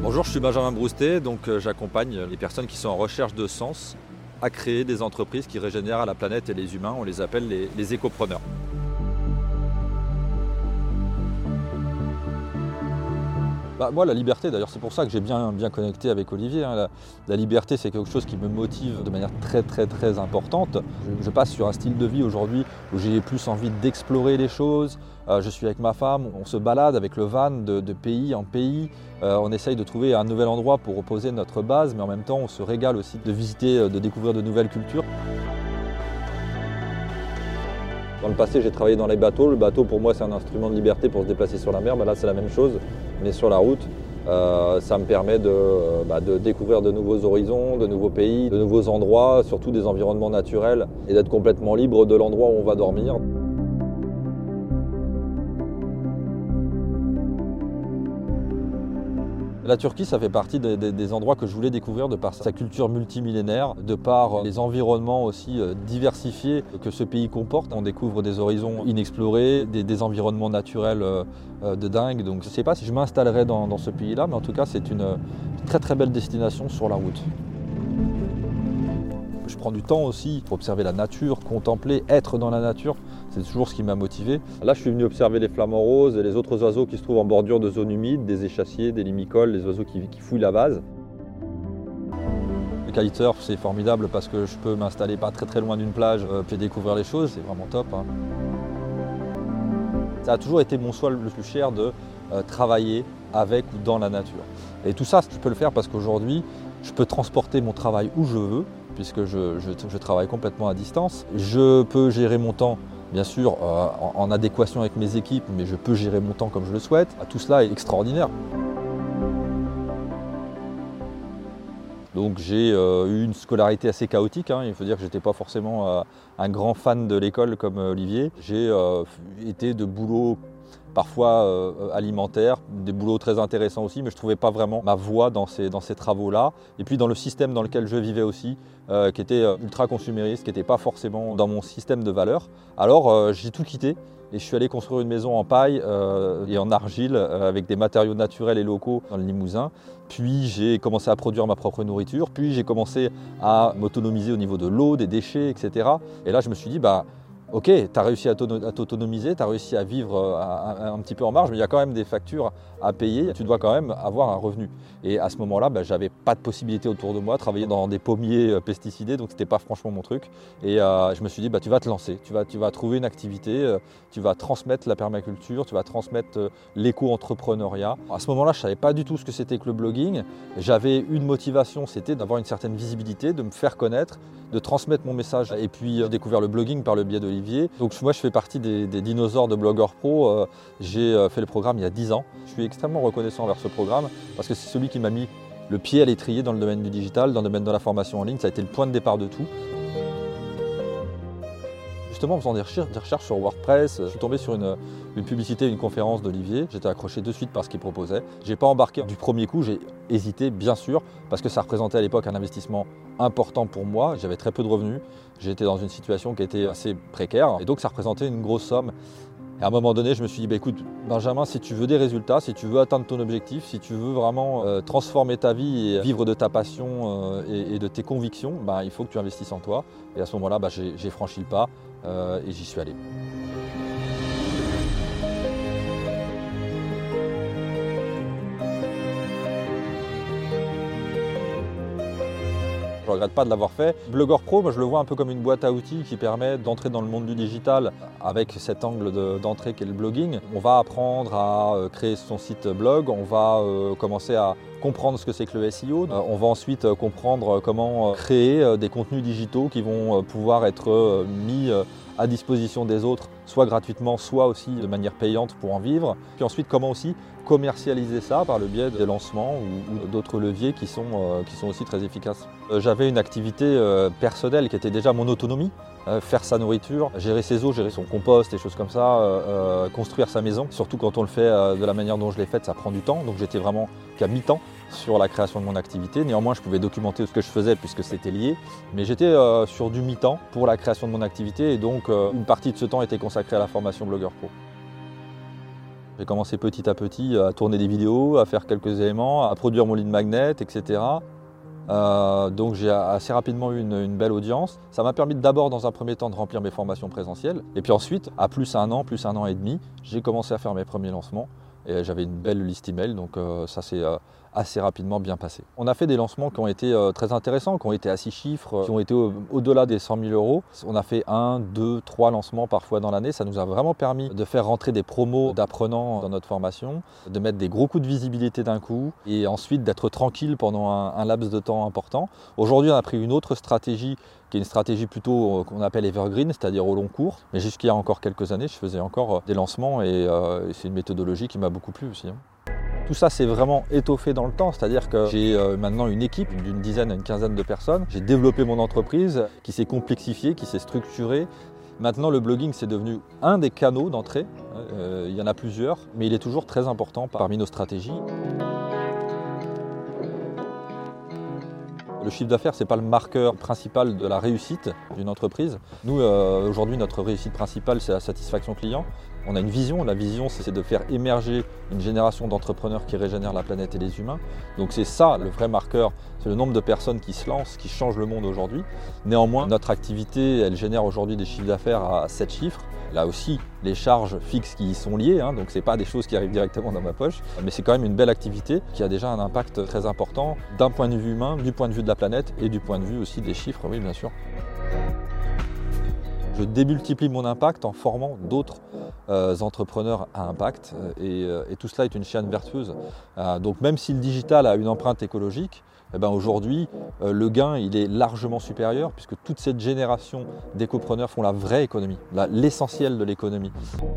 Bonjour, je suis Benjamin Broustet, donc euh, j'accompagne les personnes qui sont en recherche de sens à créer des entreprises qui régénèrent la planète et les humains. On les appelle les, les écopreneurs. Bah, moi, la liberté, d'ailleurs, c'est pour ça que j'ai bien, bien connecté avec Olivier. hein. La, liberté, c'est quelque chose qui me motive de manière très, très, très importante. Je, passe sur un style de vie aujourd'hui où j'ai plus envie d'explorer les choses. Euh, je suis avec ma femme, on se balade avec le van de, de pays en pays. Euh, on essaye de trouver un nouvel endroit pour reposer notre base, mais en même temps, on se régale aussi de visiter, euh, de découvrir de nouvelles cultures. Dans le passé, j'ai travaillé dans les bateaux. Le bateau, pour moi, c'est un instrument de liberté pour se déplacer sur la mer. Bah, là, c'est la même chose, mais sur la route. Euh, ça me permet bah, de découvrir de nouveaux horizons, de nouveaux pays, de nouveaux endroits, surtout des environnements naturels, et d'être complètement libre de l'endroit où on va dormir. La Turquie, ça fait partie des, endroits que je voulais découvrir de par sa culture multimillénaire, de par les environnements aussi euh, diversifiés que ce pays comporte. On découvre des horizons inexplorés, des, environnements naturels euh, euh, de dingue. Donc je ne sais pas si je m'installerai dans, ce pays-là, mais en tout cas, c'est une euh, très très belle destination sur la route. Je prends du temps aussi pour observer la nature, contempler, être dans la nature. C'est toujours ce qui m'a motivé. Là, je suis venu observer les flamants roses et les autres oiseaux qui se trouvent en bordure de zones humides, des échassiers, des limicoles, les oiseaux qui, qui fouillent la vase. Le kitesurf, c'est formidable parce que je peux m'installer pas très très loin d'une plage, euh, puis découvrir les choses, c'est vraiment top. hein. Ça a toujours été mon souhait le plus cher de euh, travailler avec ou dans la nature. Et tout ça, je peux le faire parce qu'aujourd'hui, je peux transporter mon travail où je veux, puisque je, travaille complètement à distance. Je peux gérer mon temps, bien sûr, euh, en, adéquation avec mes équipes, mais je peux gérer mon temps comme je le souhaite. Tout cela est extraordinaire. Donc j'ai eu une scolarité assez chaotique. hein. Il faut dire que j'étais pas forcément euh, un grand fan de l'école comme euh, Olivier. J'ai été de boulot parfois euh, alimentaires, des boulots très intéressants aussi, mais je ne trouvais pas vraiment ma voie dans ces, dans ces travaux-là. Et puis dans le système dans lequel je vivais aussi, euh, qui était euh, ultra consumériste, qui n'était pas forcément dans mon système de valeurs. Alors euh, j'ai tout quitté et je suis allé construire une maison en paille euh, et en argile euh, avec des matériaux naturels et locaux dans le Limousin. Puis j'ai commencé à produire ma propre nourriture, puis j'ai commencé à m'autonomiser au niveau de l'eau, des déchets, etc. Et là je me suis dit, bah, Ok, tu as réussi à t'auto- à t'autonomiser, tu as réussi à vivre euh, un, petit peu en marge, mais il y a quand même des factures à payer, tu dois quand même avoir un revenu. Et à ce moment-là, bah, j'avais pas de possibilité autour de moi, travailler dans des pommiers euh, pesticidés, donc c'était pas franchement mon truc. Et euh, je me suis dit, bah, tu vas te lancer, tu vas, tu vas trouver une activité, tu vas transmettre la permaculture, tu vas transmettre l'éco-entrepreneuriat. À ce moment-là, je savais pas du tout ce que c'était que le blogging. J'avais une motivation, c'était d'avoir une certaine visibilité, de me faire connaître, de transmettre mon message. Et puis euh, découvert le blogging par le biais d'Olivier. Donc moi, je fais partie des, des dinosaures de blogueurs pro. Euh, J'ai euh, fait le programme il y a 10 ans. Je suis extrêmement reconnaissant envers ce programme parce que c'est celui qui m'a mis le pied à l'étrier dans le domaine du digital, dans le domaine de la formation en ligne. Ça a été le point de départ de tout. En faisant des recherches, sur WordPress, je suis tombé sur une, publicité, une conférence d'Olivier. J'étais accroché de suite par ce qu'il proposait. J'ai pas embarqué du premier coup, j'ai hésité, bien sûr, parce que ça représentait à l'époque un investissement important pour moi. J'avais très peu de revenus. J'étais dans une situation qui était assez précaire. Et donc, ça représentait une grosse somme. Et à un moment donné, je me suis dit, bah, écoute, Benjamin, si tu veux des résultats, si tu veux atteindre ton objectif, si tu veux vraiment euh, transformer ta vie et vivre de ta passion euh, et, de tes convictions, bah, il faut que tu investisses en toi. Et à ce moment-là, bah, j'ai franchi le pas et j'y suis allé. Je ne regrette pas de l'avoir fait. Blogueur Pro, moi, je le vois un peu comme une boîte à outils qui permet d'entrer dans le monde du digital avec cet angle de- d'entrée qu'est le blogging. On va apprendre à euh, créer son site blog, on va euh, commencer à comprendre ce que c'est que le SEO. Euh, on va ensuite euh, comprendre comment euh, créer euh, des contenus digitaux qui vont pouvoir être mis à disposition des autres, soit gratuitement, soit aussi de manière payante pour en vivre. Puis ensuite, comment aussi commercialiser ça par le biais des lancements ou, d'autres leviers qui sont, qui sont aussi très efficaces. J'avais une activité personnelle qui était déjà mon autonomie, faire sa nourriture, gérer ses eaux, gérer son compost et choses comme ça, construire sa maison. Surtout quand on le fait de la manière dont je l'ai faite, ça prend du temps. Donc j'étais vraiment qu'à mi-temps sur la création de mon activité. Néanmoins, je pouvais documenter ce que je faisais puisque c'était lié. Mais j'étais euh, sur du mi-temps pour la création de mon activité et donc euh, une partie de ce temps était consacrée à la formation blogueur pro. J'ai commencé petit à petit à tourner des vidéos, à faire quelques éléments, à produire mon lead magnet, etc. Euh, donc j'ai assez rapidement eu une, belle audience. Ça m'a permis d'abord dans un premier temps de remplir mes formations présentielles. Et puis ensuite, à plus un an, plus un an et demi, j'ai commencé à faire mes premiers lancements. Et j'avais une belle liste email, donc ça c'est assez rapidement bien passé. On a fait des lancements qui ont été euh, très intéressants, qui ont été à six chiffres, qui ont été au-delà des 100 000 euros. On a fait un, deux, trois lancements parfois dans l'année. Ça nous a vraiment permis de faire rentrer des promos d'apprenants dans notre formation, de mettre des gros coups de visibilité d'un coup et ensuite d'être tranquille pendant un, laps de temps important. Aujourd'hui, on a pris une autre stratégie qui est une stratégie plutôt euh, qu'on appelle evergreen, c'est-à-dire au long cours. Mais jusqu'il y a encore quelques années, je faisais encore euh, des lancements et, c'est une méthodologie qui m'a beaucoup plu aussi. Hein. Tout ça s'est vraiment étoffé dans le temps, c'est-à-dire que j'ai euh, maintenant une équipe d'une dizaine à une quinzaine de personnes. J'ai développé mon entreprise qui s'est complexifiée, qui s'est structurée. Maintenant, le blogging, c'est devenu un des canaux d'entrée. Euh, il y en a plusieurs, mais il est toujours très important parmi nos stratégies. Le chiffre d'affaires, ce n'est pas le marqueur principal de la réussite d'une entreprise. Nous, euh, aujourd'hui, notre réussite principale, c'est la satisfaction client. On a une vision, la vision c'est de faire émerger une génération d'entrepreneurs qui régénèrent la planète et les humains. Donc c'est ça le vrai marqueur, c'est le nombre de personnes qui se lancent, qui changent le monde aujourd'hui. Néanmoins, notre activité, elle génère aujourd'hui des chiffres d'affaires à 7 chiffres. Là aussi, les charges fixes qui y sont liées, hein, donc ce n'est pas des choses qui arrivent directement dans ma poche, mais c'est quand même une belle activité qui a déjà un impact très important d'un point de vue humain, du point de vue de la planète et du point de vue aussi des chiffres, oui bien sûr. Je démultiplie mon impact en formant d'autres euh, entrepreneurs à impact euh, et, tout cela est une chaîne vertueuse. Euh, donc même si le digital a une empreinte écologique, eh ben aujourd'hui, euh, le gain il est largement supérieur puisque toute cette génération d'écopreneurs font la vraie économie, l'essentiel de l'économie.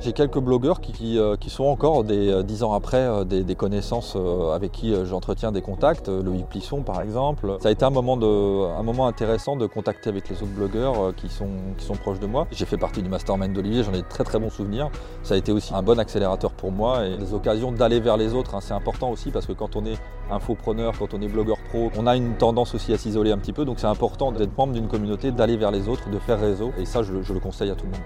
J'ai quelques blogueurs qui, euh, sont encore des, euh, dix ans après des, connaissances avec qui j'entretiens des contacts. Loïc Plisson par exemple. Ça a été un moment, un moment intéressant de contacter avec les autres blogueurs qui, sont, qui sont proches de moi. J'ai fait partie du mastermind d'Olivier, j'en ai de très très bons souvenirs. Ça a été aussi un bon accélérateur pour moi et des occasions d'aller vers les autres. Hein, c'est important aussi parce que quand on est infopreneur, quand on est blogueur pro, on a une tendance aussi à s'isoler un petit peu, donc c'est important d'être membre d'une communauté, d'aller vers les autres, de faire réseau, et ça je, le conseille à tout le monde.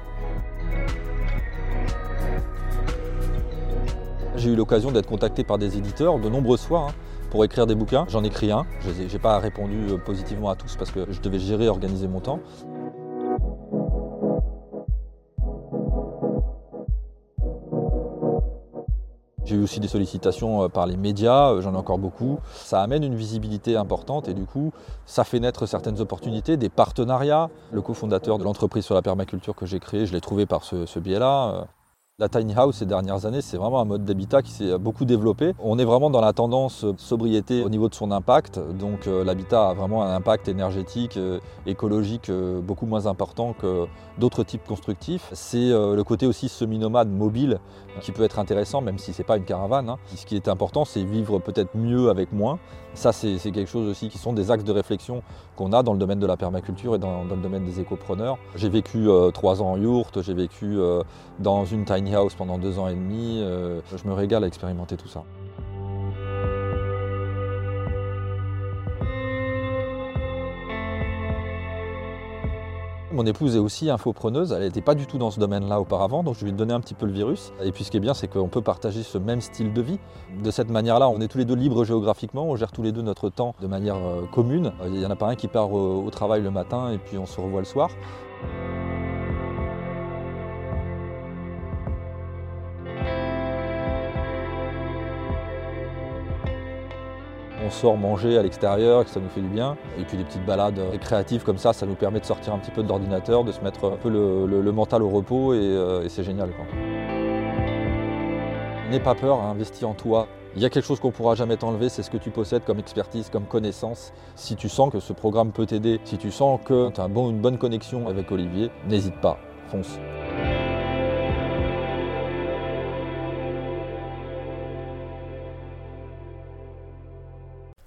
J'ai eu l'occasion d'être contacté par des éditeurs de nombreuses fois hein, pour écrire des bouquins. J'en ai écrit un, je n'ai pas répondu euh, positivement à tous parce que je devais gérer organiser mon temps. J'ai eu aussi des sollicitations euh, par les médias, euh, j'en ai encore beaucoup. Ça amène une visibilité importante et du coup, ça fait naître certaines opportunités, des partenariats. Le cofondateur de l'entreprise sur la permaculture que j'ai créée, je l'ai trouvé par ce, ce biais-là. Euh, la tiny house ces dernières années, c'est vraiment un mode d'habitat qui s'est beaucoup développé. On est vraiment dans la tendance sobriété au niveau de son impact. Donc euh, l'habitat a vraiment un impact énergétique, euh, écologique euh, beaucoup moins important que d'autres types constructifs. C'est le côté aussi semi-nomade, mobile, qui peut être intéressant, même si ce n'est pas une caravane. Hein. Ce qui est important, c'est vivre peut-être mieux avec moins. Ça, c'est quelque chose aussi qui sont des axes de réflexion qu'on a dans le domaine de la permaculture et dans, le domaine des écopreneurs. J'ai vécu trois ans en yourte, j'ai vécu dans une tiny house pendant deux ans et demi. Euh, je me régale à expérimenter tout ça. Mon épouse est aussi infopreneuse, elle n'était pas du tout dans ce domaine-là auparavant, donc je lui ai donné un petit peu le virus. Et puis ce qui est bien, c'est qu'on peut partager ce même style de vie. De cette manière-là, on est tous les deux libres géographiquement, on gère tous les deux notre temps de manière euh, commune. Il n'y en a pas un qui part au travail le matin et puis on se revoit le soir. On sort manger à l'extérieur, que ça nous fait du bien. Et puis des petites balades récréatives comme ça, ça nous permet de sortir un petit peu de l'ordinateur, de se mettre un peu le, mental au repos et, euh, c'est génial. N'aie pas peur, hein, investis en toi. Il y a quelque chose qu'on ne pourra jamais t'enlever, c'est ce que tu possèdes comme expertise, comme connaissance. Si tu sens que ce programme peut t'aider, si tu sens que tu as une bonne connexion avec Olivier, n'hésite pas, fonce.